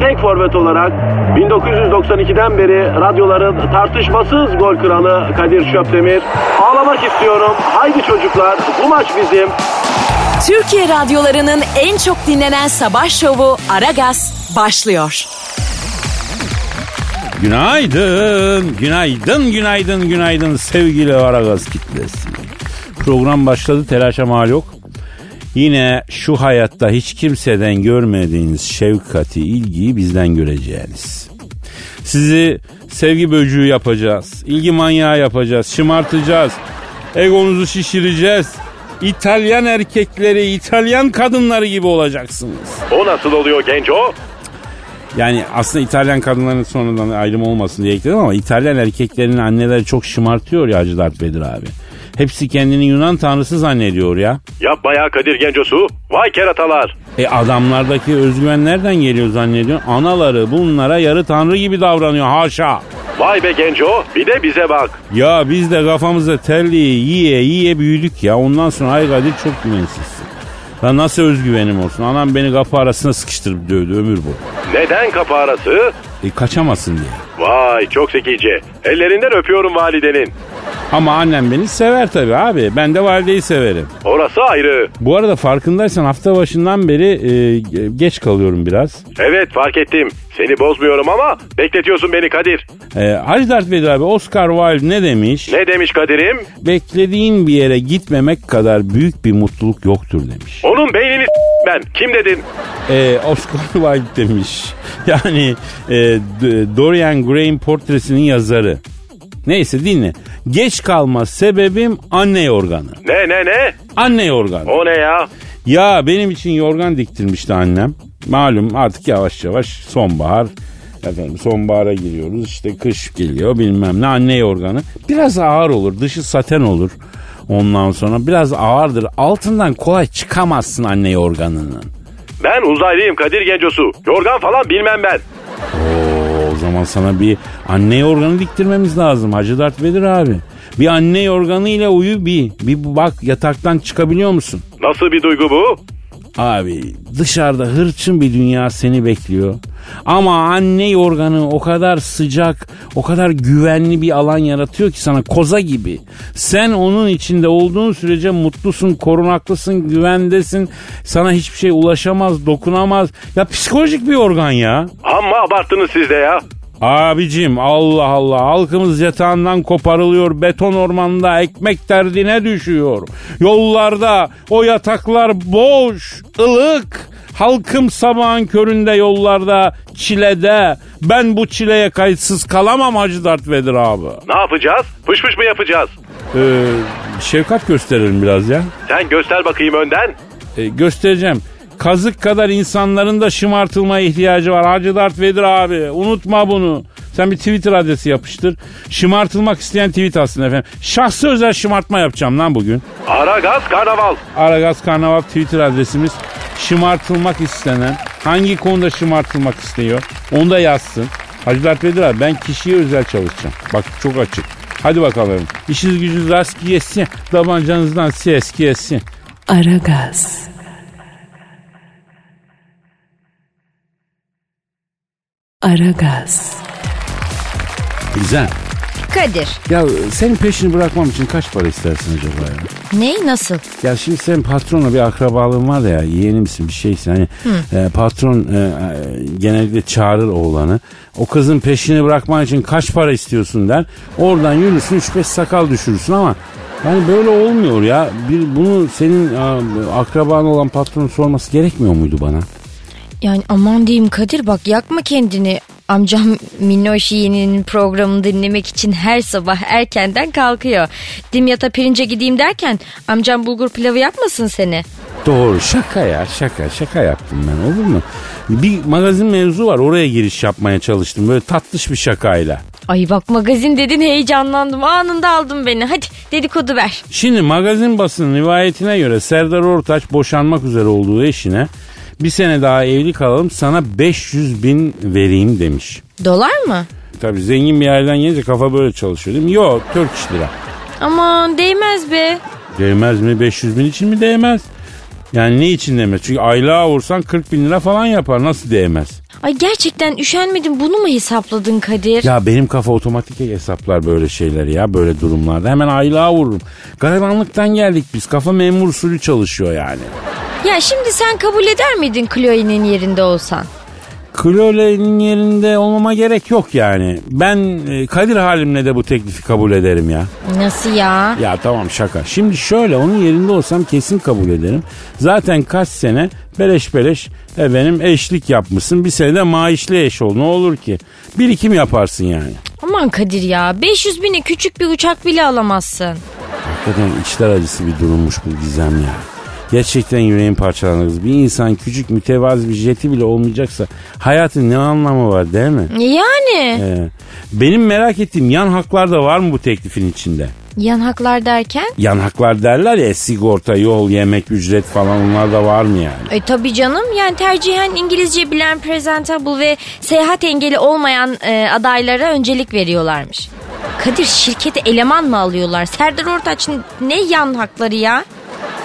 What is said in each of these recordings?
tek forvet olarak 1992'den beri radyoların tartışmasız gol kralı Kadir Şöpdemir. Ağlamak istiyorum. Haydi çocuklar bu maç bizim. Türkiye radyolarının en çok dinlenen sabah şovu Aragaz başlıyor. Günaydın, günaydın, günaydın, günaydın sevgili Aragaz kitlesi. Program başladı, telaşa mal yok. Yine şu hayatta hiç kimseden görmediğiniz şefkati, ilgiyi bizden göreceğiniz. Sizi sevgi böcüğü yapacağız, ilgi manyağı yapacağız, şımartacağız, egonuzu şişireceğiz. İtalyan erkekleri, İtalyan kadınları gibi olacaksınız. O nasıl oluyor genco? Yani aslında İtalyan kadınların sonradan ayrım olmasın diye ekledim ama İtalyan erkeklerinin anneleri çok şımartıyor ya Hacı Dert Bedir abi. Hepsi kendini Yunan tanrısı zannediyor ya. Ya Kadir Gencosu. Vay keratalar. E adamlardaki özgüven nereden geliyor zannediyor? Anaları bunlara yarı tanrı gibi davranıyor haşa. Vay be genco bir de bize bak. Ya biz de kafamıza terliği yiye yiye büyüdük ya. Ondan sonra ay Kadir çok güvensizsin. Ya nasıl özgüvenim olsun? Anam beni kapı arasına sıkıştırıp dövdü ömür bu. Neden kapı arası? E kaçamasın diye. Vay çok zekice. Ellerinden öpüyorum validenin. Ama annem beni sever tabii abi. Ben de valideyi severim. Orası ayrı. Bu arada farkındaysan hafta başından beri e, geç kalıyorum biraz. Evet fark ettim. Seni bozmuyorum ama bekletiyorsun beni Kadir. E, Hacı Dert Vedir abi Oscar Wilde ne demiş? Ne demiş Kadir'im? Beklediğin bir yere gitmemek kadar büyük bir mutluluk yoktur demiş. Onun beynini s- ben. Kim dedin? E, Oscar Wilde demiş. Yani e, Dorian Gray'in portresinin yazarı. Neyse dinle. Geç kalma sebebim anne yorganı. Ne ne ne? Anne yorganı. O ne ya? Ya benim için yorgan diktirmişti annem. Malum artık yavaş yavaş sonbahar. Efendim sonbahara giriyoruz işte kış geliyor bilmem ne anne yorganı. Biraz ağır olur dışı saten olur. Ondan sonra biraz ağırdır. Altından kolay çıkamazsın anne yorganının. Ben uzaylıyım Kadir Gencosu. Yorgan falan bilmem ben. Oo, o zaman sana bir anne yorganı diktirmemiz lazım Hacı Dert Vedir abi. Bir anne yorganı ile uyu bir. Bir bak yataktan çıkabiliyor musun? Nasıl bir duygu bu? Abi dışarıda hırçın bir dünya seni bekliyor. Ama anne yorganı o kadar sıcak, o kadar güvenli bir alan yaratıyor ki sana koza gibi. Sen onun içinde olduğun sürece mutlusun, korunaklısın, güvendesin. Sana hiçbir şey ulaşamaz, dokunamaz. Ya psikolojik bir organ ya. Amma abarttınız siz de ya. Abicim Allah Allah halkımız yatağından koparılıyor beton ormanda ekmek derdine düşüyor. Yollarda o yataklar boş ılık halkım sabahın köründe yollarda çilede ben bu çileye kayıtsız kalamam Hacı Dert Vedir abi. Ne yapacağız? Fış fış mı yapacağız? Ee, şefkat gösterelim biraz ya. Sen göster bakayım önden. Ee, göstereceğim. Kazık kadar insanların da şımartılmaya ihtiyacı var. Hacı Dert Vedir abi. Unutma bunu. Sen bir Twitter adresi yapıştır. Şımartılmak isteyen tweet aslında efendim. Şahsı özel şımartma yapacağım lan bugün. Ara gaz karnaval. Aragaz Karnaval Twitter adresimiz. Şımartılmak istenen hangi konuda şımartılmak istiyor onu da yazsın. Hacı Dert Vedir abi ben kişiye özel çalışacağım. Bak çok açık. Hadi bakalım. İşiniz gücünüz rast gelsin. Tabancanızdan ses gelsin. Aragaz. Aragaz. Güzel. Kadir. Ya senin peşini bırakmam için kaç para istersin acaba ya? Ney nasıl? Ya şimdi senin patronla bir akrabalığın var ya yeğenimsin bir şeysin. Hani e, patron e, e, genellikle çağırır oğlanı. O kızın peşini bırakman için kaç para istiyorsun der. Oradan yürürsün 3-5 sakal düşürürsün ama yani böyle olmuyor ya. Bir, bunu senin e, akraban olan patronun sorması gerekmiyor muydu bana? Yani aman diyeyim Kadir bak yakma kendini. Amcam Minnoşi'nin programını dinlemek için her sabah erkenden kalkıyor. Dimyata pirince gideyim derken amcam bulgur pilavı yapmasın seni. Doğru şaka ya şaka şaka yaptım ben olur mu? Bir magazin mevzu var oraya giriş yapmaya çalıştım böyle tatlış bir şakayla. Ay bak magazin dedin heyecanlandım anında aldın beni hadi dedikodu ver. Şimdi magazin basının rivayetine göre Serdar Ortaç boşanmak üzere olduğu eşine bir sene daha evli kalalım sana 500 bin vereyim demiş. Dolar mı? Tabii zengin bir yerden gelince kafa böyle çalışıyor değil mi? Yok Türk lira. Aman değmez be. Değmez mi 500 bin için mi değmez? Yani ne için değmez? Çünkü aylığa vursan 40 bin lira falan yapar nasıl değmez? Ay gerçekten üşenmedin bunu mu hesapladın Kadir? Ya benim kafa otomatik hesaplar böyle şeyleri ya böyle durumlarda. Hemen aylığa vururum. Garibanlıktan geldik biz. Kafa memur usulü çalışıyor yani. Ya şimdi sen kabul eder miydin Chloe'nin yerinde olsan? Chloe'nin yerinde olmama gerek yok yani. Ben e, Kadir halimle de bu teklifi kabul ederim ya. Nasıl ya? Ya tamam şaka. Şimdi şöyle onun yerinde olsam kesin kabul ederim. Zaten kaç sene beleş beleş efendim eşlik yapmışsın. Bir senede maaşlı eş ol. Ne olur ki? Birikim yaparsın yani. Aman Kadir ya 500 bine küçük bir uçak bile alamazsın. Hakikaten içler acısı bir durummuş bu gizem ya. Gerçekten yüreğim parçalanır. kız. Bir insan küçük mütevazi bir jeti bile olmayacaksa hayatın ne anlamı var değil mi? Yani Ee, benim merak ettiğim yan haklar da var mı bu teklifin içinde? yan haklar derken? Yan haklar derler ya sigorta, yol, yemek, ücret falan onlar da var mı yani? E tabii canım yani tercihen İngilizce bilen presentable ve seyahat engeli olmayan e, adaylara öncelik veriyorlarmış. Kadir şirkete eleman mı alıyorlar? Serdar Ortaç ne yan hakları ya?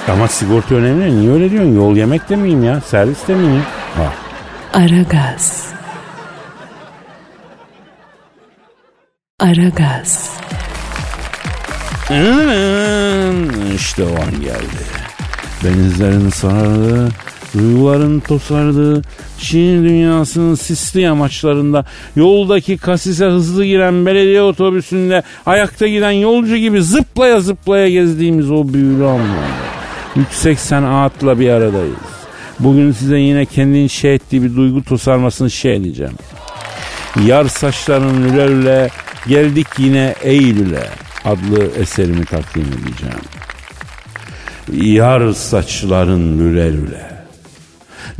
Ama sigorta önemli. Niye öyle diyorsun? Yol yemek de miyim ya? Servis de miyim? Ha. Aragaz. Aragaz. Hmm, işte o an geldi. Benizlerin sarardı, duyguların tosardı. Şiir dünyasının sisli amaçlarında yoldaki kasise hızlı giren belediye otobüsünde ayakta giden yolcu gibi zıplaya zıplaya gezdiğimiz o büyülü anlamda. 380 atla bir aradayız. Bugün size yine kendini şey ettiği bir duygu tosarmasını şey edeceğim. Yar saçların lüle lüle geldik yine Eylül'e adlı eserimi takdim edeceğim. Yar saçların lüle lüle.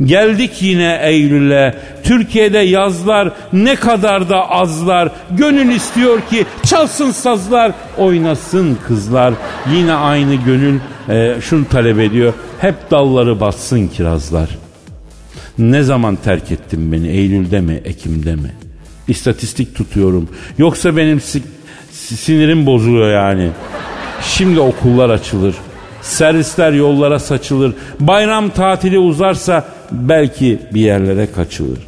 Geldik yine Eylül'e. Türkiye'de yazlar ne kadar da azlar. Gönül istiyor ki çalsın sazlar, oynasın kızlar. Yine aynı gönül e, şunu talep ediyor. Hep dalları bassın kirazlar. Ne zaman terk ettin beni? Eylül'de mi, Ekim'de mi? İstatistik tutuyorum. Yoksa benim si- sinirim bozuluyor yani. Şimdi okullar açılır. Servisler yollara saçılır. Bayram tatili uzarsa belki bir yerlere kaçılır.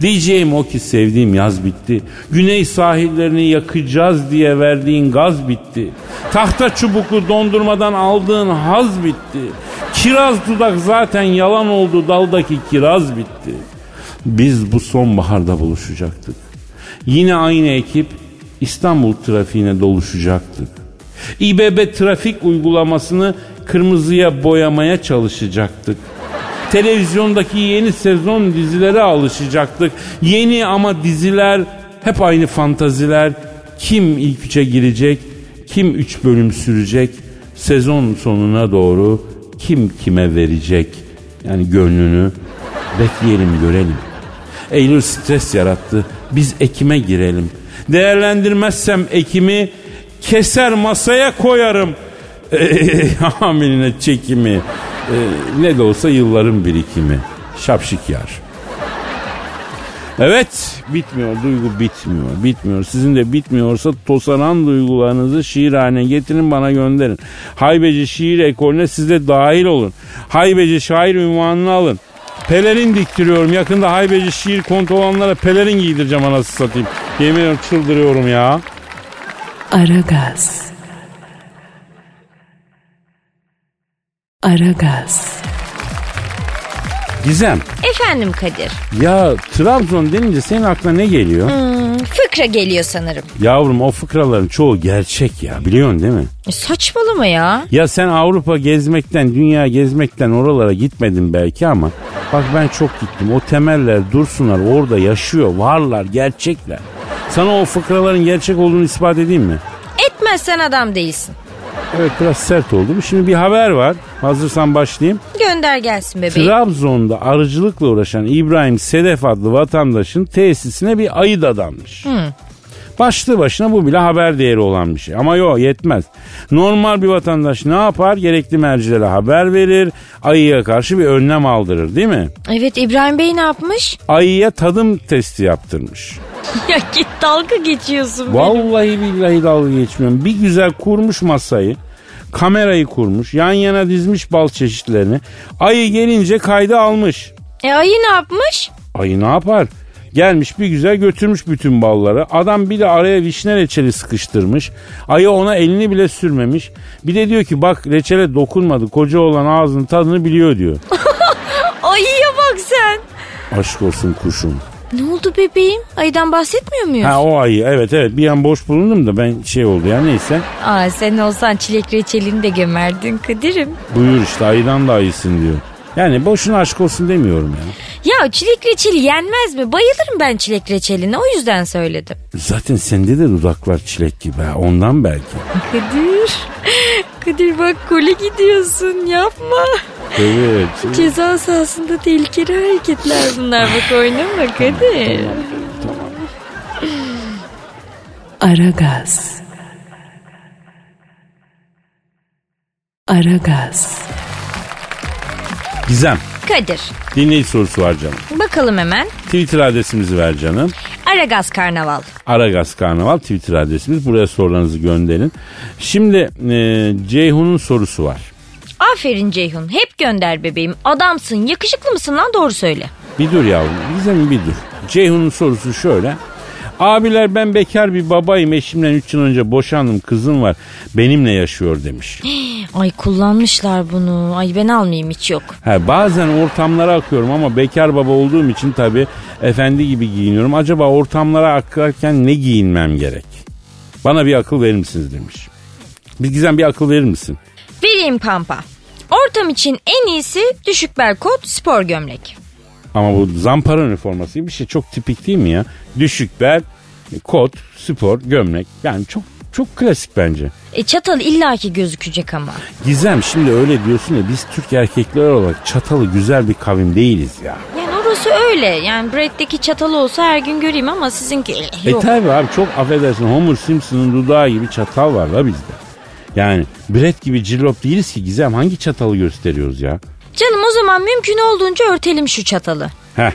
Diyeceğim o ki sevdiğim yaz bitti. Güney sahillerini yakacağız diye verdiğin gaz bitti. Tahta çubuklu dondurmadan aldığın haz bitti. Kiraz dudak zaten yalan oldu daldaki kiraz bitti. Biz bu sonbaharda buluşacaktık. Yine aynı ekip İstanbul trafiğine doluşacaktık. İBB trafik uygulamasını kırmızıya boyamaya çalışacaktık. Televizyondaki yeni sezon dizilere alışacaktık. Yeni ama diziler hep aynı fantaziler. Kim ilk üçe girecek, kim üç bölüm sürecek, sezon sonuna doğru kim kime verecek yani gönlünü bekleyelim görelim. Eylül stres yarattı. Biz Ekim'e girelim. Değerlendirmezsem Ekim'i keser masaya koyarım. Hamiline çekimi. Ee, ne de olsa yılların birikimi. Şapşik yar. Evet bitmiyor duygu bitmiyor bitmiyor sizin de bitmiyorsa tosanan duygularınızı şiir haline getirin bana gönderin. Haybeci şiir ekolüne siz de dahil olun. Haybeci şair ünvanını alın. Pelerin diktiriyorum yakında haybeci şiir kontu olanlara pelerin giydireceğim anasını satayım. Yemin ediyorum çıldırıyorum ya. Aragaz. Aragaz. Gizem Efendim Kadir. ya Trabzon denince senin aklına ne geliyor? Hmm, fıkra geliyor sanırım. Yavrum o fıkraların çoğu gerçek ya biliyorsun değil mi? E, saçmalama ya. Ya sen Avrupa gezmekten, dünya gezmekten oralara gitmedin belki ama bak ben çok gittim. O temeller, dursunlar orada yaşıyor, varlar, gerçekler. Sana o fıkraların gerçek olduğunu ispat edeyim mi? Etmezsen adam değilsin. Evet biraz sert oldu. Şimdi bir haber var. Hazırsan başlayayım. Gönder gelsin bebeğim. Trabzon'da arıcılıkla uğraşan İbrahim Sedef adlı vatandaşın tesisine bir ayı dadanmış. Başlı başına bu bile haber değeri olan bir şey. Ama yok yetmez. Normal bir vatandaş ne yapar? Gerekli mercilere haber verir. Ayıya karşı bir önlem aldırır değil mi? Evet İbrahim Bey ne yapmış? Ayıya tadım testi yaptırmış. ya git dalga geçiyorsun benim. Vallahi billahi dalga geçmiyorum. Bir güzel kurmuş masayı. Kamerayı kurmuş. Yan yana dizmiş bal çeşitlerini. Ayı gelince kaydı almış. E ayı ne yapmış? Ayı ne yapar? Gelmiş bir güzel götürmüş bütün balları. Adam bir de araya vişne reçeli sıkıştırmış. Ayı ona elini bile sürmemiş. Bir de diyor ki bak reçele dokunmadı. Koca olan ağzının tadını biliyor diyor. Ayıya bak sen. Aşk olsun kuşum. Ne oldu bebeğim? Ayıdan bahsetmiyor muyuz? Ha o ayı evet evet bir an boş bulundum da ben şey oldu ya neyse. Aa sen olsan çilek reçelini de gömerdin Kadir'im. Buyur işte ayıdan da ayısın diyor. Yani boşuna aşk olsun demiyorum ya. Ya çilek reçeli yenmez mi? Bayılırım ben çilek reçeline o yüzden söyledim. Zaten sende de dudaklar çilek gibi ha ondan belki. Kadir. Kadir bak gole gidiyorsun yapma. Evet. Ceza sahasında tehlikeli hareketler bunlar bak oynama Kadir. Aragaz. Aragaz. Gizem Kadir dinleyici sorusu var canım. bakalım hemen. Twitter adresimizi ver canım. Aragaz Karnaval. Aragaz Karnaval Twitter adresimiz. Buraya sorularınızı gönderin. Şimdi e, Ceyhun'un sorusu var. Aferin Ceyhun hep gönder bebeğim. Adamsın yakışıklı mısın lan doğru söyle. Bir dur yavrum. Gizem'in bir dur. Ceyhun'un sorusu şöyle. Abiler ben bekar bir babayım. Eşimden 3 yıl önce boşandım. Kızım var. Benimle yaşıyor demiş. Ay kullanmışlar bunu. Ay ben almayayım hiç yok. Ha, bazen ortamlara akıyorum ama bekar baba olduğum için tabii efendi gibi giyiniyorum. Acaba ortamlara akarken ne giyinmem gerek? Bana bir akıl verir misiniz demiş. Bir Gizem bir akıl verir misin? Vereyim pampa. Ortam için en iyisi düşük bel kot spor gömlek. Ama bu zampara üniforması gibi bir şey çok tipik değil mi ya? Düşük bel, kot, spor, gömlek. Yani çok çok klasik bence. E çatal illaki gözükecek ama. Gizem şimdi öyle diyorsun ya biz Türk erkekler olarak çatalı güzel bir kavim değiliz ya. Yani orası öyle. Yani Brett'teki çatalı olsa her gün göreyim ama sizinki eh, E yok. tabi abi çok affedersin Homer Simpson'ın dudağı gibi çatal var la bizde. Yani Brett gibi cillop değiliz ki Gizem hangi çatalı gösteriyoruz ya? Canım o zaman mümkün olduğunca örtelim şu çatalı. Heh.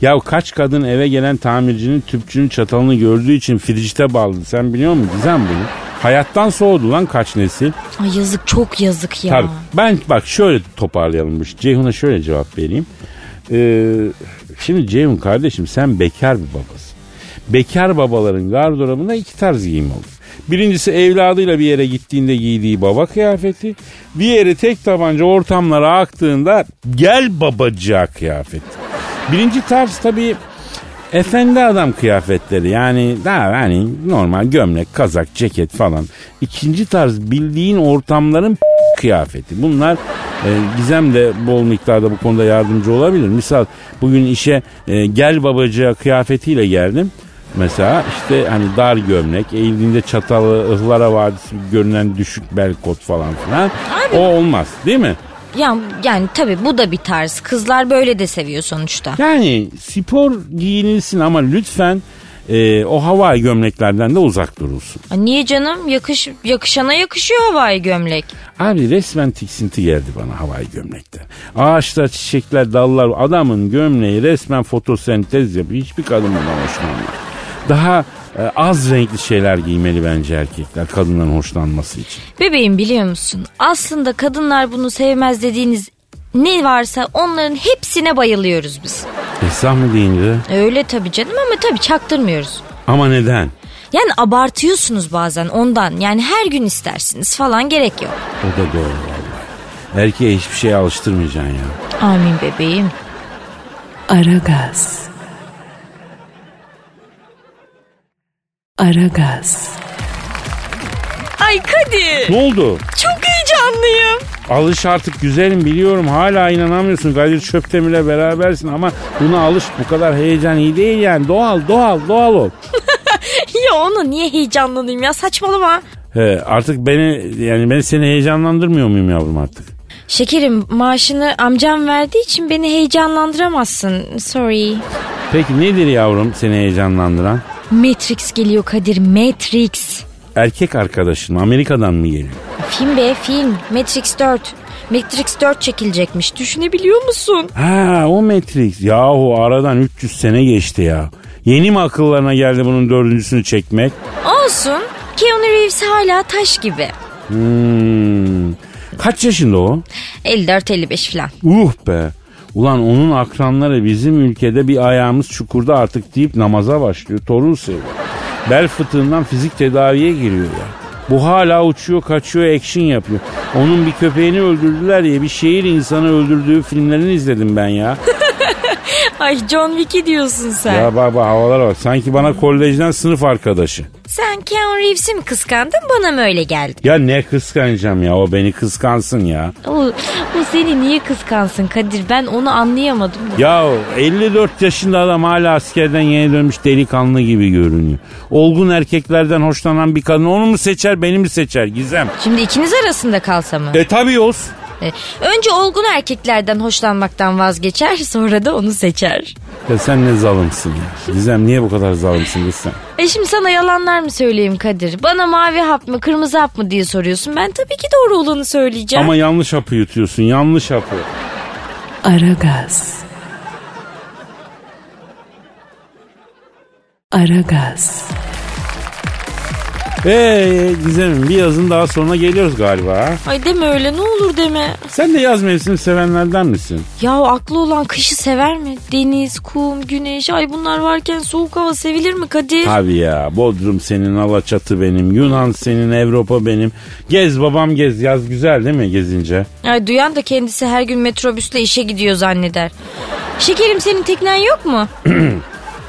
Ya kaç kadın eve gelen tamircinin tüpçünün çatalını gördüğü için fricite bağladı. Sen biliyor musun Gizem bunu? Hayattan soğudu lan kaç nesil. Ay yazık çok yazık ya. Tabii. Ben bak şöyle toparlayalım. bu işi. Ceyhun'a şöyle cevap vereyim. Ee, şimdi Ceyhun kardeşim sen bekar bir babasın. Bekar babaların gardırobunda iki tarz giyim olur. Birincisi evladıyla bir yere gittiğinde giydiği baba kıyafeti. Diğeri tek tabanca ortamlara aktığında gel babacığa kıyafeti. Birinci tarz tabii efendi adam kıyafetleri yani daha hani normal gömlek, kazak, ceket falan. İkinci tarz bildiğin ortamların kıyafeti. Bunlar e, Gizem de bol miktarda bu konuda yardımcı olabilir. Misal bugün işe e, gel babacığa kıyafetiyle geldim. Mesela işte hani dar gömlek, eğildiğinde çatalı, ıhlara vadisi görünen düşük bel kot falan filan. Abi- O olmaz değil mi? Ya, yani tabii bu da bir tarz. Kızlar böyle de seviyor sonuçta. Yani spor giyinilsin ama lütfen e, o havai gömleklerden de uzak durulsun. Ay Niye canım? Yakış, yakışana yakışıyor havai gömlek. Abi resmen tiksinti geldi bana havai gömlekten. Ağaçlar, çiçekler, dallar adamın gömleği resmen fotosentez yapıyor. Hiçbir kadın bundan hoşlanmaz. Daha e, az renkli şeyler giymeli bence erkekler kadından hoşlanması için. Bebeğim biliyor musun? Aslında kadınlar bunu sevmez dediğiniz ne varsa onların hepsine bayılıyoruz biz. Esah mı deyince? Öyle tabii canım ama tabii çaktırmıyoruz. Ama neden? Yani abartıyorsunuz bazen ondan. Yani her gün istersiniz falan gerek yok. O da doğru vallahi. Erkeğe hiçbir şeye alıştırmayacaksın ya. Amin bebeğim. Aragaz. Aragaz. Ay Kadir. Ne oldu? Çok heyecanlıyım. Alış artık güzelim biliyorum hala inanamıyorsun Kadir Çöptemir'le berabersin ama buna alış bu kadar heyecan iyi değil yani doğal doğal doğal ol. Ya ona niye heyecanlanayım ya saçmalama. He, artık beni yani ben seni heyecanlandırmıyor muyum yavrum artık? Şekerim maaşını amcam verdiği için beni heyecanlandıramazsın. Sorry. Peki nedir yavrum seni heyecanlandıran? Matrix geliyor Kadir Matrix. Erkek arkadaşın Amerika'dan mı geliyor? Film be film. Matrix 4. Matrix 4 çekilecekmiş. Düşünebiliyor musun? Ha o Matrix. Yahu aradan 300 sene geçti ya. Yeni mi akıllarına geldi bunun dördüncüsünü çekmek? Olsun. Keanu Reeves hala taş gibi. Hmm. Kaç yaşında o? 54-55 falan. Uh be. Ulan onun akranları bizim ülkede bir ayağımız çukurda artık deyip namaza başlıyor. Torun seviyor. Bel fıtığından fizik tedaviye giriyor ya. Bu hala uçuyor kaçıyor action yapıyor. Onun bir köpeğini öldürdüler diye bir şehir insanı öldürdüğü filmlerini izledim ben ya. Ay John Wick'i diyorsun sen. Ya bak bak havalara bak. Sanki bana kolejden sınıf arkadaşı. Sen Keanu Reeves'i mi kıskandın bana mı öyle geldi? Ya ne kıskanacağım ya o beni kıskansın ya. O, o seni niye kıskansın Kadir? Ben onu anlayamadım. Ya 54 yaşında adam hala askerden yeni dönmüş delikanlı gibi görünüyor. Olgun erkeklerden hoşlanan bir kadın onu mu seçer beni mi seçer Gizem? Şimdi ikiniz arasında kalsa mı? E tabi olsun. E, Önce olgun erkeklerden hoşlanmaktan vazgeçer sonra da onu seçer. Ya sen ne zalimsin ya. Gizem niye bu kadar zalimsin sen? E şimdi sana yalanlar mı söyleyeyim Kadir? Bana mavi hap mı kırmızı hap mı diye soruyorsun. Ben tabii ki doğru olanı söyleyeceğim. Ama yanlış hapı yutuyorsun yanlış hapı. Aragaz. Aragaz. Eee Gizem'im bir yazın daha sonra geliyoruz galiba. Ay deme öyle ne olur deme. Sen de yaz mevsimi sevenlerden misin? Ya aklı olan kışı sever mi? Deniz, kum, güneş ay bunlar varken soğuk hava sevilir mi Kadir? Tabii ya Bodrum senin Alaçatı benim Yunan senin Avrupa benim Gez babam gez yaz güzel değil mi gezince? Ay duyan da kendisi her gün metrobüsle işe gidiyor zanneder. Şekerim senin teknen yok mu?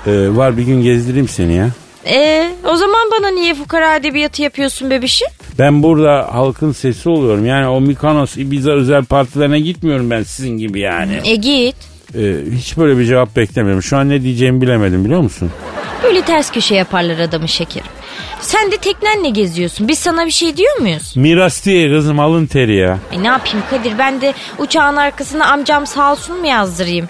Ee, var bir gün gezdireyim seni ya. E o zaman bana niye fukara edebiyatı yapıyorsun bebişim? Ben burada halkın sesi oluyorum. Yani o Mikonos Ibiza özel partilerine gitmiyorum ben sizin gibi yani. E git. Ee, hiç böyle bir cevap beklemiyorum. Şu an ne diyeceğimi bilemedim biliyor musun? Böyle ters köşe yaparlar adamı şekerim. Sen de teknenle geziyorsun. Biz sana bir şey diyor muyuz? Miras diye kızım alın teri ya. E ne yapayım Kadir ben de uçağın arkasına amcam sağ olsun mu yazdırayım?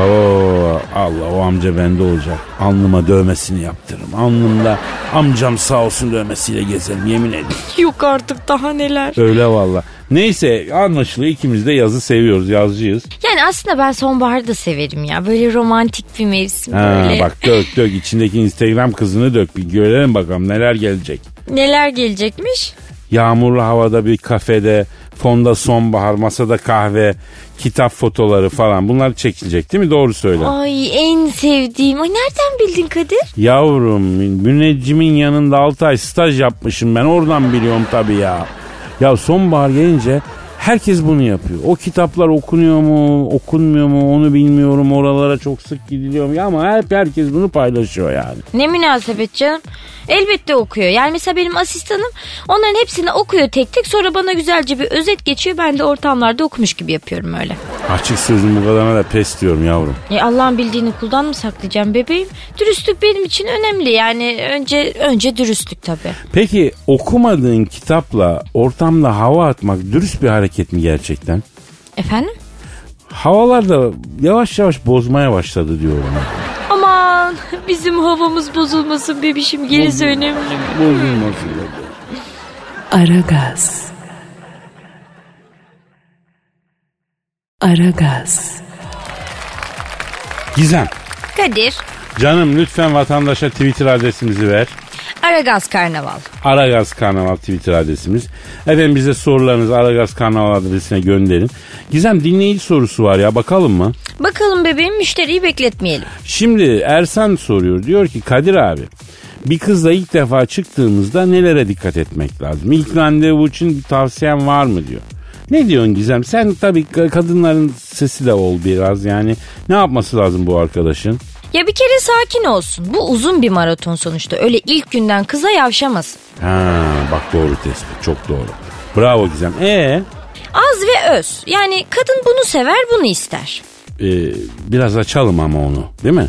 Oo, Allah o amca bende olacak. Alnıma dövmesini yaptırırım. Alnımda amcam sağ olsun dövmesiyle gezerim yemin ederim. Yok artık daha neler. Öyle valla. Neyse anlaşılıyor ikimiz de yazı seviyoruz yazcıyız. Yani aslında ben sonbaharı da severim ya. Böyle romantik bir mevsim Ha, böyle. bak dök dök içindeki Instagram kızını dök bir görelim bakalım neler gelecek. Neler gelecekmiş? Yağmurlu havada bir kafede, fonda sonbahar, masada kahve, kitap fotoları falan bunlar çekilecek değil mi? Doğru söyle. Ay en sevdiğim. Ay nereden bildin Kadir? Yavrum müneccimin yanında 6 ay staj yapmışım ben oradan biliyorum tabii ya. Ya sonbahar gelince herkes bunu yapıyor. O kitaplar okunuyor mu okunmuyor mu onu bilmiyorum oralara çok sık gidiliyor mu ama hep herkes bunu paylaşıyor yani. Ne münasebet canım. Elbette okuyor. Yani mesela benim asistanım onların hepsini okuyor tek tek. Sonra bana güzelce bir özet geçiyor. Ben de ortamlarda okumuş gibi yapıyorum öyle. Açık sözüm bu kadarına da pes diyorum yavrum. E Allah'ın bildiğini kuldan mı saklayacağım bebeğim? Dürüstlük benim için önemli. Yani önce önce dürüstlük tabii. Peki okumadığın kitapla ortamda hava atmak dürüst bir hareket mi gerçekten? Efendim? Havalar da yavaş yavaş bozmaya başladı diyorum. Aman bizim havamız bozulmasın bebişim gerisi önemli. Bozulmasın. Aragaz. Aragaz. Gizem. Kadir, Canım lütfen vatandaşa Twitter adresimizi ver. Aragaz Karnaval. Aragaz Karnaval Twitter adresimiz. Efendim bize sorularınızı Aragaz Karnaval adresine gönderin. Gizem dinleyici sorusu var ya bakalım mı? Bakalım bebeğim müşteriyi bekletmeyelim. Şimdi Ersan soruyor. Diyor ki Kadir abi bir kızla ilk defa çıktığımızda nelere dikkat etmek lazım? İlk randevu için bir tavsiyen var mı diyor. Ne diyorsun Gizem? Sen tabii kadınların sesi de ol biraz yani. Ne yapması lazım bu arkadaşın? Ya bir kere sakin olsun. Bu uzun bir maraton sonuçta. Öyle ilk günden kıza yavşamasın. Ha bak doğru tespit çok doğru. Bravo Gizem. E Az ve öz. Yani kadın bunu sever bunu ister. e, biraz açalım ama onu değil mi?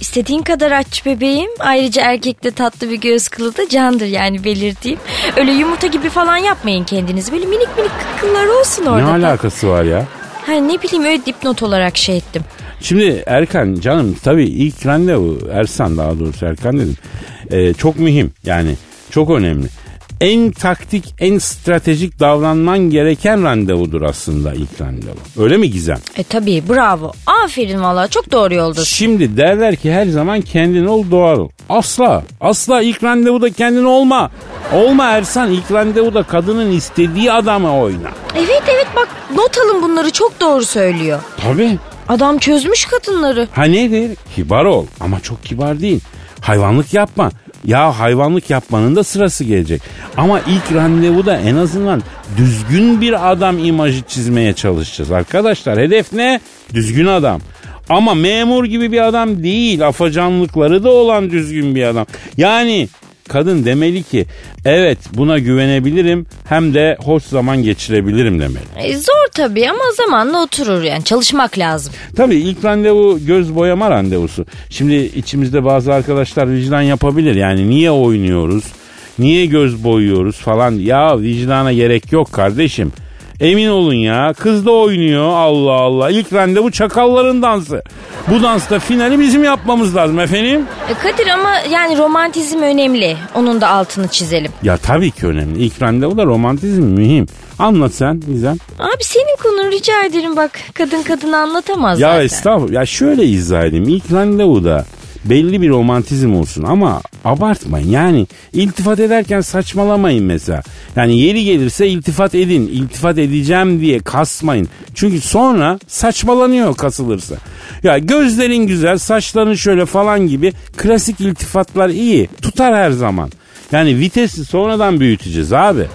İstediğin kadar aç bebeğim. Ayrıca erkekte tatlı bir göz kılı da candır yani belirteyim. Öyle yumurta gibi falan yapmayın kendiniz. Böyle minik minik kıllar olsun orada. Ne alakası var ya? Ha, ne bileyim öyle dipnot olarak şey ettim. Şimdi Erkan canım tabii ilk randevu Ersan daha doğrusu Erkan dedim. Ee, çok mühim yani çok önemli. En taktik, en stratejik davranman gereken randevudur aslında ilk randevu. Öyle mi Gizem? E tabii bravo. Aferin valla çok doğru yoldasın. Şimdi derler ki her zaman kendin ol doğal ol. Asla. Asla ilk randevuda kendin olma. Olma Ersan ilk randevuda kadının istediği adamı oyna. Evet evet bak not alın bunları çok doğru söylüyor. Tabii. Adam çözmüş kadınları. Ha nedir? Kibar ol ama çok kibar değil. Hayvanlık yapma. Ya hayvanlık yapmanın da sırası gelecek. Ama ilk randevuda en azından düzgün bir adam imajı çizmeye çalışacağız. Arkadaşlar hedef ne? Düzgün adam. Ama memur gibi bir adam değil. Afacanlıkları da olan düzgün bir adam. Yani kadın demeli ki evet buna güvenebilirim hem de hoş zaman geçirebilirim demeli. E, zor tabii ama zamanla oturur yani çalışmak lazım. Tabii ilk randevu göz boyama randevusu. Şimdi içimizde bazı arkadaşlar vicdan yapabilir. Yani niye oynuyoruz? Niye göz boyuyoruz falan. Ya vicdana gerek yok kardeşim. Emin olun ya kız da oynuyor Allah Allah. İlk randevu çakalların dansı. Bu dansta finali bizim yapmamız lazım efendim. E, Kadir ama yani romantizm önemli. Onun da altını çizelim. Ya tabii ki önemli. İlk randevuda romantizm mühim. Anlat sen Gizem. Abi senin konun rica ederim bak. Kadın kadını anlatamaz Ya zaten. estağfurullah. Ya şöyle izah edeyim. İlk randevuda belli bir romantizm olsun ama abartmayın. Yani iltifat ederken saçmalamayın mesela. Yani yeri gelirse iltifat edin. İltifat edeceğim diye kasmayın. Çünkü sonra saçmalanıyor kasılırsa. Ya gözlerin güzel, saçların şöyle falan gibi klasik iltifatlar iyi. Tutar her zaman. Yani vitesi sonradan büyüteceğiz abi.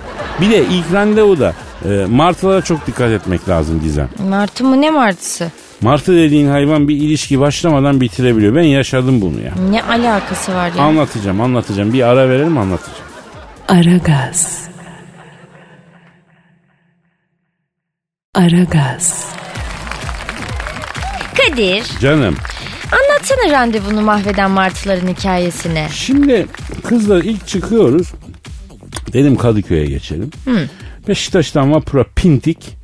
Bir de ilk randevuda e, martılara çok dikkat etmek lazım Gizem. Martı mı ne martısı? Martı dediğin hayvan bir ilişki başlamadan bitirebiliyor. Ben yaşadım bunu ya. Ne alakası var ya? Anlatacağım anlatacağım. Bir ara verelim anlatacağım. Aragaz. Aragaz. Kadir Canım anlatsana randevunu mahveden martıların hikayesini. şimdi kızla ilk çıkıyoruz. Dedim Kadıköy'e geçelim. Beşiktaş'tan vapura pintik.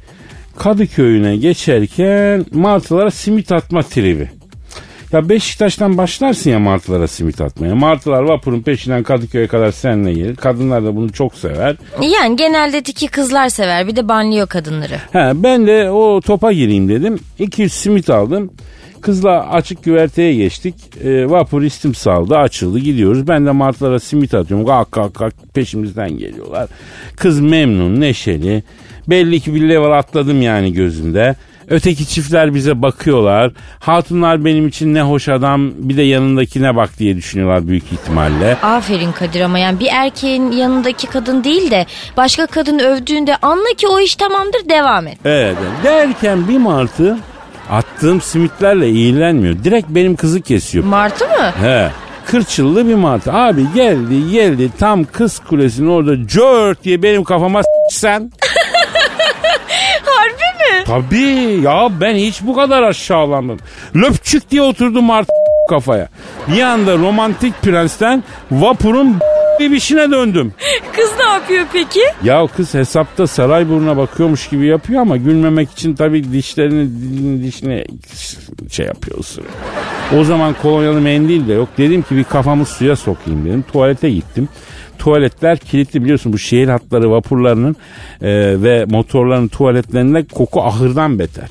Kadıköy'üne geçerken martılara simit atma tribi. Ya Beşiktaş'tan başlarsın ya martılara simit atmaya. Martılar vapurun peşinden Kadıköy'e kadar seninle gelir. Kadınlar da bunu çok sever. Yani genelde tiki kızlar sever bir de banlıyor kadınları. He, ben de o topa gireyim dedim. 200 simit aldım. Kızla açık güverteye geçtik. E, vapur istim saldı açıldı gidiyoruz. Ben de martılara simit atıyorum. Kalk kalk kalk peşimizden geliyorlar. Kız memnun neşeli. Belli ki bir level atladım yani gözünde. Öteki çiftler bize bakıyorlar. Hatunlar benim için ne hoş adam bir de yanındakine bak diye düşünüyorlar büyük ihtimalle. Aferin Kadir ama yani bir erkeğin yanındaki kadın değil de başka kadın övdüğünde anla ki o iş tamamdır devam et. Evet derken bir martı attığım simitlerle iyilenmiyor. Direkt benim kızı kesiyor. Martı mı? He. Kırçıllı bir martı. Abi geldi geldi tam kız kulesinin orada cört diye benim kafama sen. Harbi mi? Tabii ya ben hiç bu kadar aşağılanmadım. Löpçük diye oturdu martı kafaya. Bir anda romantik prensten vapurun bibişine döndüm. Kız ne yapıyor peki? Ya kız hesapta Sarayburnu'na bakıyormuş gibi yapıyor ama gülmemek için tabii dişlerini dilini dişine şey yapıyor ısırıyor. O zaman kolonyalı mendil de yok. Dedim ki bir kafamı suya sokayım dedim. Tuvalete gittim. Tuvaletler kilitli biliyorsun bu şehir hatları vapurlarının e, ve motorların tuvaletlerinde koku ahırdan beter.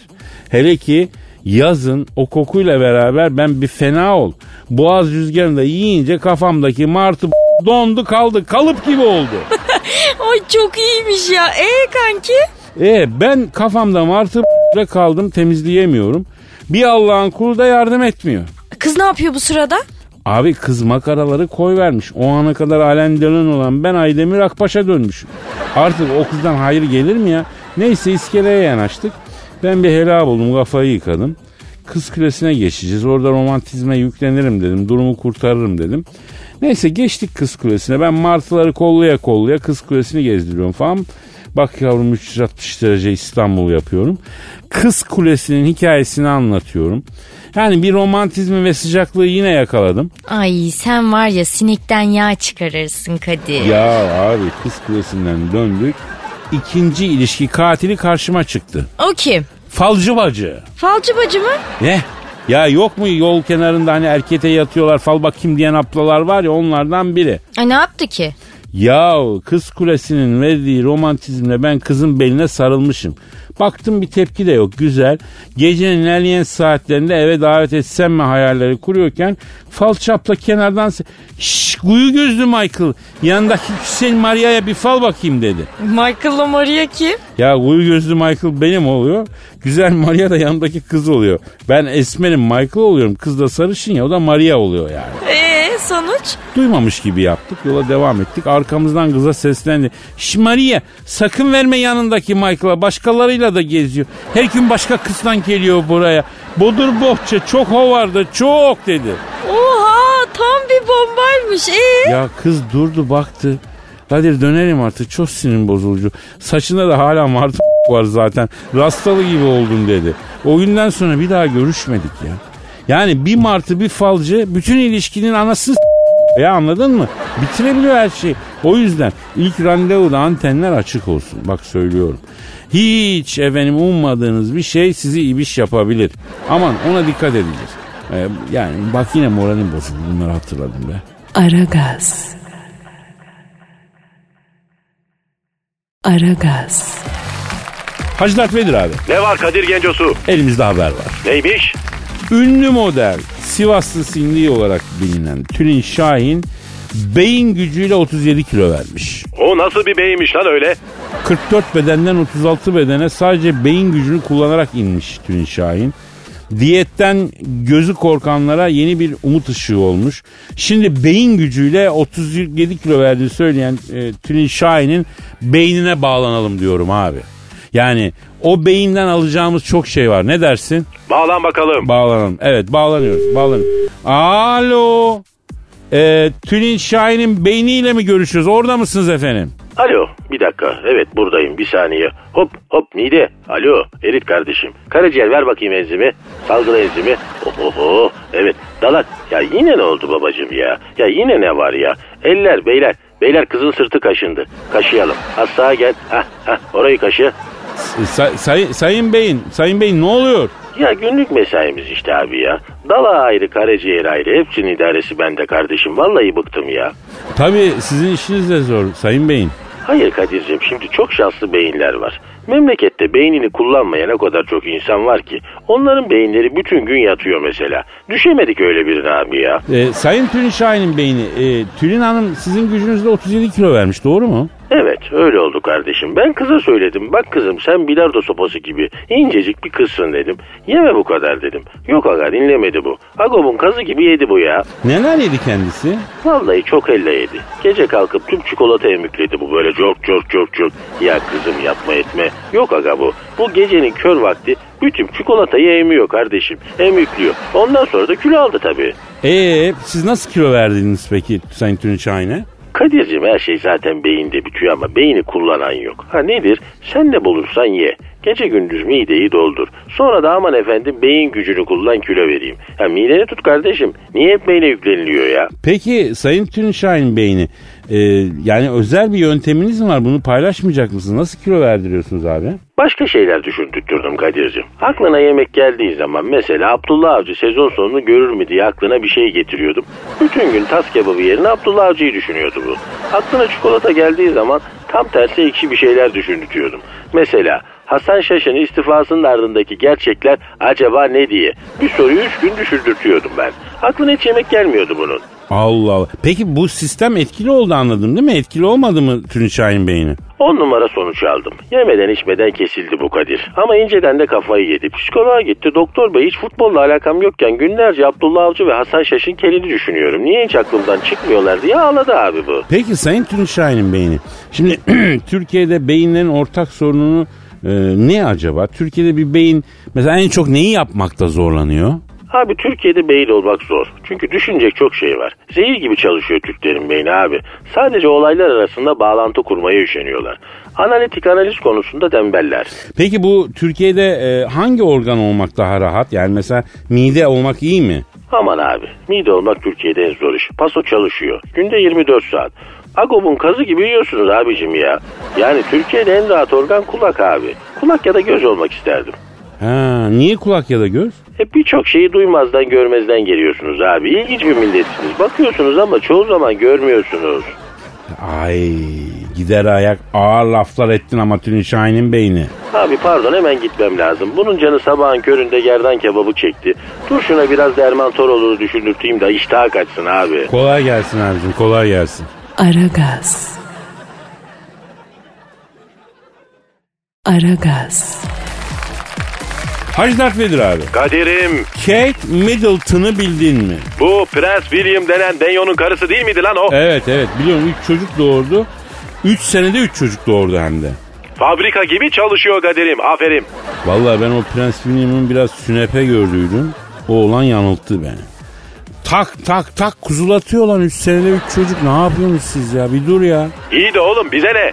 Hele ki yazın o kokuyla beraber ben bir fena ol. Boğaz rüzgarında yiyince kafamdaki martı dondu kaldı kalıp gibi oldu. Ay çok iyiymiş ya. E kanki? E ben kafamda martı kaldım temizleyemiyorum. Bir Allah'ın kulu da yardım etmiyor. Kız ne yapıyor bu sırada? Abi kız makaraları koy vermiş. O ana kadar alendelin olan ben Aydemir Akbaş'a dönmüşüm. Artık o kızdan hayır gelir mi ya? Neyse iskeleye yanaştık. Ben bir helal buldum kafayı yıkadım. kız kulesine geçeceğiz. Orada romantizme yüklenirim dedim. Durumu kurtarırım dedim. Neyse geçtik kız kulesine. Ben martıları kollaya kollaya kız kulesini gezdiriyorum falan. Bak yavrum 360 derece İstanbul yapıyorum. Kız Kulesi'nin hikayesini anlatıyorum. Yani bir romantizmi ve sıcaklığı yine yakaladım. Ay sen var ya sinekten yağ çıkarırsın Kadir. Ya abi Kız Kulesi'nden döndük. İkinci ilişki katili karşıma çıktı. O kim? Falcı bacı. Falcı bacı mı? Ne? Ya yok mu yol kenarında hani erkete yatıyorlar fal bakayım diyen ablalar var ya onlardan biri. Ay ne yaptı ki? Ya kız kulesinin verdiği romantizmle ben kızın beline sarılmışım. Baktım bir tepki de yok güzel. Gecenin ilerleyen saatlerinde eve davet etsem mi hayalleri kuruyorken fal çapla kenardan şşş kuyu gözlü Michael yanındaki Hüseyin Maria'ya bir fal bakayım dedi. Michael'la Maria kim? Ya kuyu gözlü Michael benim oluyor. Güzel Maria da yanındaki kız oluyor. Ben esmerim Michael oluyorum. Kız da sarışın ya o da Maria oluyor yani. Eee sonuç? Duymamış gibi yaptık. Yola devam ettik. Arkamızdan kıza seslendi. Şş Maria sakın verme yanındaki Michael'a. Başkalarıyla da geziyor. Her gün başka kızdan geliyor buraya. Bodur bohça çok hovarda çok dedi. Oha tam bir bombaymış. Ee? Ya kız durdu baktı. Kadir dönelim artık çok sinir bozucu. Saçında da hala martı var zaten. Rastalı gibi oldun dedi. O günden sonra bir daha görüşmedik ya. Yani bir martı bir falcı bütün ilişkinin anası ya anladın mı? Bitirebiliyor her şey. O yüzden ilk randevuda antenler açık olsun. Bak söylüyorum. Hiç efendim ummadığınız bir şey sizi ibiş yapabilir. Aman ona dikkat edeceğiz. Ee, yani bak yine moralim bozuldu. Bunları hatırladım be. Aragaz. Aragaz. Hacı Dert Vedir abi. Ne var Kadir Gencosu? Elimizde haber var. Neymiş? Ünlü model Sivaslı Sindiği olarak bilinen Tülin Şahin beyin gücüyle 37 kilo vermiş. O nasıl bir beymiş lan öyle? 44 bedenden 36 bedene sadece beyin gücünü kullanarak inmiş Tülin Şahin. Diyetten gözü korkanlara yeni bir umut ışığı olmuş. Şimdi beyin gücüyle 37 kilo verdiği söyleyen e, Tülin Şahin'in beynine bağlanalım diyorum abi. Yani o beyinden alacağımız çok şey var. Ne dersin? Bağlan bakalım. Bağlanalım. Evet bağlanıyoruz. Bağlanıyoruz. Alo. Ee, Tülin Şahin'in beyniyle mi görüşüyoruz? Orada mısınız efendim? Alo bir dakika evet buradayım bir saniye. Hop hop Nide. Alo Erit kardeşim. Karaciğer ver bakayım enzimi. Salgıla enzimi. Ohoho evet dalak. Ya yine ne oldu babacığım ya? Ya yine ne var ya? Eller beyler. Beyler kızın sırtı kaşındı. Kaşıyalım. Az sağa gel. Hah hah orayı kaşı. Say- say- sayın Bey'in, Sayın Bey'in ne oluyor? Ya günlük mesaimiz işte abi ya. Dala ayrı, karaciğer ayrı. Hepsinin idaresi bende kardeşim. Vallahi bıktım ya. Tabii sizin işiniz de zor Sayın Bey'in. Hayır Kadir'cim şimdi çok şanslı beyinler var. Memlekette beynini kullanmayan o kadar çok insan var ki. Onların beyinleri bütün gün yatıyor mesela. Düşemedik öyle birine abi ya. Ee, Sayın Tülin Şahin'in beyni. Ee, Tülin Hanım sizin gücünüzle 37 kilo vermiş doğru mu? Evet öyle oldu kardeşim. Ben kıza söyledim. Bak kızım sen bilardo sopası gibi incecik bir kızsın dedim. Yeme bu kadar dedim. Yok aga dinlemedi bu. Agob'un kazı gibi yedi bu ya. Neler yedi kendisi? Vallahi çok elle yedi. Gece kalkıp tüm çikolata emükledi bu böyle çok çok çok çok. Ya kızım yapma etme. Yok aga bu. Bu gecenin kör vakti bütün çikolatayı emiyor kardeşim. Emüklüyor. Ondan sonra da kilo aldı tabii. Ee, siz nasıl kilo verdiniz peki Sayın Tülin Şahin'e? Kadir'cim her şey zaten beyinde bitiyor ama beyni kullanan yok. Ha nedir? Sen ne bulursan ye. Gece gündüz mideyi doldur. Sonra da aman efendim beyin gücünü kullan kilo vereyim. Ha mideni tut kardeşim. Niye hep beyne yükleniliyor ya? Peki Sayın Tülin Şahin beyni e, yani özel bir yönteminiz mi var? Bunu paylaşmayacak mısınız? Nasıl kilo verdiriyorsunuz abi? Başka şeyler düşündürttürdüm Kadir'cim. Aklına yemek geldiği zaman mesela Abdullah Avcı sezon sonunu görür mü diye aklına bir şey getiriyordum. Bütün gün tas kebabı yerine Abdullah Avcı'yı düşünüyordu bu. Aklına çikolata geldiği zaman tam tersi ekşi bir şeyler düşündürtüyordum. Mesela Hasan Şaş'ın istifasının ardındaki gerçekler acaba ne diye bir soruyu üç gün düşündürtüyordum ben. Aklına hiç yemek gelmiyordu bunun. Allah Allah. Peki bu sistem etkili oldu anladım değil mi? Etkili olmadı mı Tülin Şahin beyni? On numara sonuç aldım. Yemeden içmeden kesildi bu Kadir. Ama inceden de kafayı yedi. Psikoloğa gitti. Doktor bey hiç futbolla alakam yokken günlerce Abdullah Avcı ve Hasan Şaş'ın kelini düşünüyorum. Niye hiç aklımdan çıkmıyorlar diye ağladı abi bu. Peki Sayın Tülin Şahin'in beyni. Şimdi Türkiye'de beyinlerin ortak sorununu Ee, ne acaba? Türkiye'de bir beyin mesela en çok neyi yapmakta zorlanıyor? Abi Türkiye'de beyin olmak zor. Çünkü düşünecek çok şey var. Zehir gibi çalışıyor Türklerin beyni abi. Sadece olaylar arasında bağlantı kurmaya üşeniyorlar. Analitik analiz konusunda tembeller. Peki bu Türkiye'de e, hangi organ olmak daha rahat? Yani mesela mide olmak iyi mi? Aman abi mide olmak Türkiye'de en zor iş. Paso çalışıyor. Günde 24 saat. Agob'un kazı gibi yiyorsunuz abicim ya. Yani Türkiye'de en rahat organ kulak abi. Kulak ya da göz olmak isterdim. Ha, niye kulak ya da göz? Hep birçok şeyi duymazdan görmezden geliyorsunuz abi. İlginç bir milletsiniz. Bakıyorsunuz ama çoğu zaman görmüyorsunuz. Ay gider ayak ağır laflar ettin amatörün Şahin'in beyni. Abi pardon hemen gitmem lazım. Bunun canı sabahın köründe gerdan kebabı çekti. Dur şuna biraz derman Toroğlu'nu düşündürteyim de iştah kaçsın abi. Kolay gelsin abicim kolay gelsin. Aragaz. Aragaz. Hacı Dert Vedir abi. Kadir'im Kate Middleton'ı bildin mi? bu Prens William denen Denyo'nun karısı değil miydi lan o? Evet evet biliyorum 3 çocuk doğurdu. 3 senede 3 çocuk doğurdu hem de. Fabrika gibi çalışıyor Kadir'im aferin. Vallahi ben o Prens William'ın biraz sünepe gördüydüm. O olan yanılttı beni. Tak tak tak kuzulatıyor lan 3 senede 3 çocuk. Ne yapıyorsunuz siz ya? Bir dur ya. İyi de oğlum bize ne?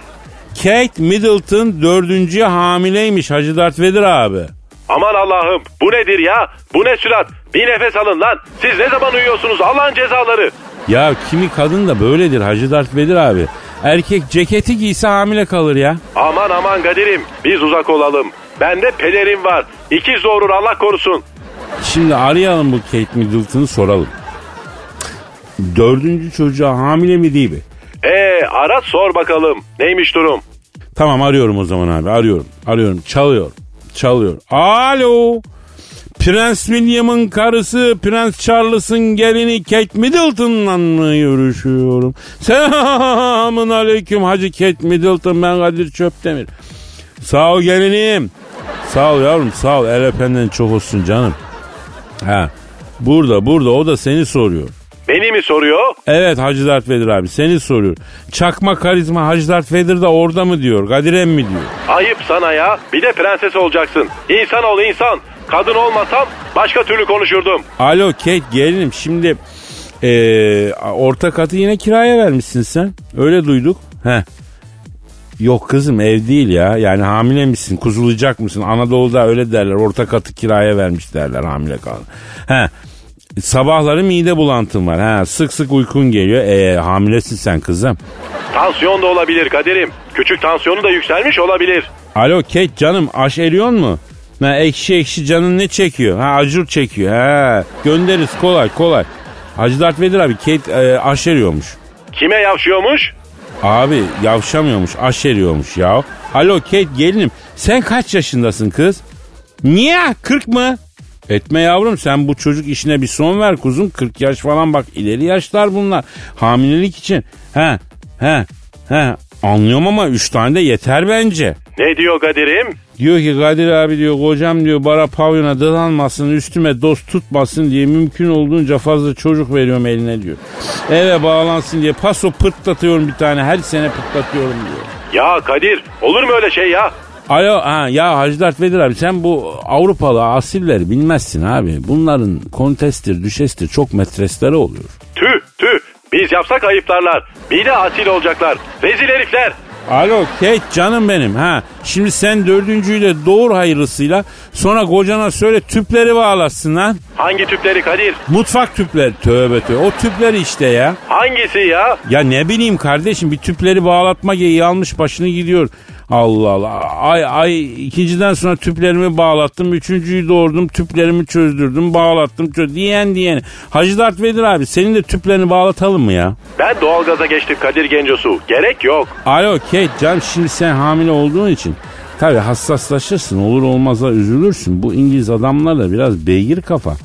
Kate Middleton dördüncüye hamileymiş Hacı Dert Vedir abi. Aman Allah'ım bu nedir ya? Bu ne sürat? Bir nefes alın lan. Siz ne zaman uyuyorsunuz Allah'ın cezaları? Ya kimi kadın da böyledir Hacı Dert Vedir abi. Erkek ceketi giyse hamile kalır ya. Aman aman Kadir'im biz uzak olalım. Bende pelerin var. İkiz doğurur Allah korusun. Şimdi arayalım bu Kate Middleton'ı soralım. Dördüncü çocuğa hamile mi değil mi? Ee ara sor bakalım. Neymiş durum? Tamam arıyorum o zaman abi arıyorum. Arıyorum çalıyor. Çalıyor. Alo. Prens William'ın karısı Prens Charles'ın gelini Kate Middleton'la mı görüşüyorum? Selamun aleyküm Hacı Kate Middleton ben Kadir Çöptemir. Sağ ol gelinim. Sağ ol yavrum sağ ol el öpenden çok olsun canım. Ha burada burada o da seni soruyor. Beni mi soruyor? Evet Hacı Dert Vedir abi seni soruyor. Çakma karizma Hacı Dert Vedir de orada mı diyor? Kadirem mi diyor? Ayıp sana ya. Bir de prenses olacaksın. İnsan ol insan. Kadın olmasam başka türlü konuşurdum. Alo Kate gelinim şimdi eee, orta katı yine kiraya vermişsin sen. Öyle duyduk. He. Yok kızım ev değil ya. Yani hamile misin? Kuzulayacak mısın? Anadolu'da öyle derler. Orta katı kiraya vermiş derler hamile kalan. He. Sabahları mide bulantın var. Ha, sık sık uykun geliyor. E, hamilesin sen kızım. Tansiyon da olabilir Kadir'im. Küçük tansiyonu da yükselmiş olabilir. Alo Kate canım aş eriyor mu? Ha, ekşi ekşi canın ne çekiyor? Ha acur çekiyor. Ha, göndeririz kolay kolay. Hacı Dert Vedir abi Kate e, aş eriyormuş. Kime yavşıyormuş? Abi yavşamıyormuş aş eriyormuş ya. Alo Kate gelinim sen kaç yaşındasın kız? Niye 40 mı? Etme yavrum sen bu çocuk işine bir son ver kuzum. 40 yaş falan bak ileri yaşlar bunlar. Hamilelik için. He he he anlıyorum ama 3 tane de yeter bence. Ne diyor Kadir'im? Diyor ki Kadir abi diyor kocam diyor bara pavyona dadanmasın üstüme dost tutmasın diye mümkün olduğunca fazla çocuk veriyorum eline diyor. Eve bağlansın diye paso pırtlatıyorum bir tane her sene pırtlatıyorum diyor. Ya Kadir olur mu öyle şey ya? Alo ha, ya Hacı Dert Vedir abi sen bu Avrupalı asilleri bilmezsin abi. Bunların kontestir, düşestir çok metresleri oluyor. Tüh tüh. Biz yapsak ayıplarlar. Bir de asil olacaklar. Rezil herifler. Alo Kate canım benim ha. Şimdi sen dördüncüyü de doğur hayırlısıyla sonra kocana söyle tüpleri bağlasın lan. Hangi tüpleri Kadir? Mutfak tüpleri tövbe tövbe o tüpleri işte ya. Hangisi ya? Ya ne bileyim kardeşim bir tüpleri bağlatma geyiği almış başını gidiyor. Allah Allah. Ay ay ikinciden sonra tüplerimi bağlattım. Üçüncüyü doğurdum. Tüplerimi çözdürdüm. Bağlattım. Çöz diyen diyen. Hacı Dert Vedir abi senin de tüplerini bağlatalım mı ya? Ben doğalgaza geçtim Kadir Gencosu. Gerek yok. Alo Kate can şimdi sen hamile olduğun için tabi hassaslaşırsın olur olmazsa üzülürsün. Bu İngiliz adamlar da biraz beygir kafa.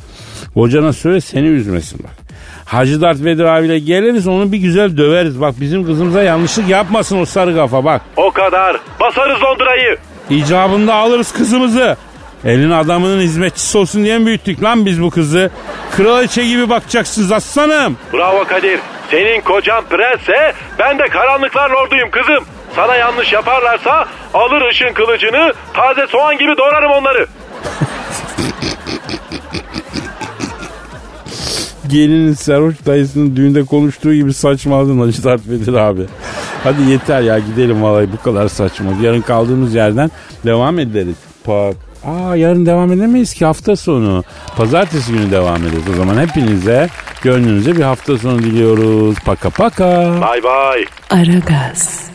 Kocana söyle seni üzmesin bak. Hacı Dert Vedir abiyle geliriz onu bir güzel döveriz. Bak bizim kızımıza yanlışlık yapmasın o sarı kafa bak. O kadar. Basarız Londra'yı. İcabında alırız kızımızı. Elin adamının hizmetçisi olsun diye mi büyüttük lan biz bu kızı? Kraliçe gibi bakacaksınız aslanım. Bravo Kadir. Senin kocan prensse ben de karanlıklar lorduyum kızım. Sana yanlış yaparlarsa alır ışın kılıcını taze soğan gibi doğrarım onları. Gelinin sarhoş dayısının düğünde konuştuğu gibi saçmaladın Hacı Dert Vedir abi. Hadi yeter ya gidelim vallahi bu kadar saçma. Yarın kaldığımız yerden devam ederiz. Pak. Aa yarın devam edemeyiz ki hafta sonu. Pazartesi günü devam ederiz. O zaman hepinize gönlünüze bir hafta sonu diliyoruz. Paka paka. Bay bay. Aragaz.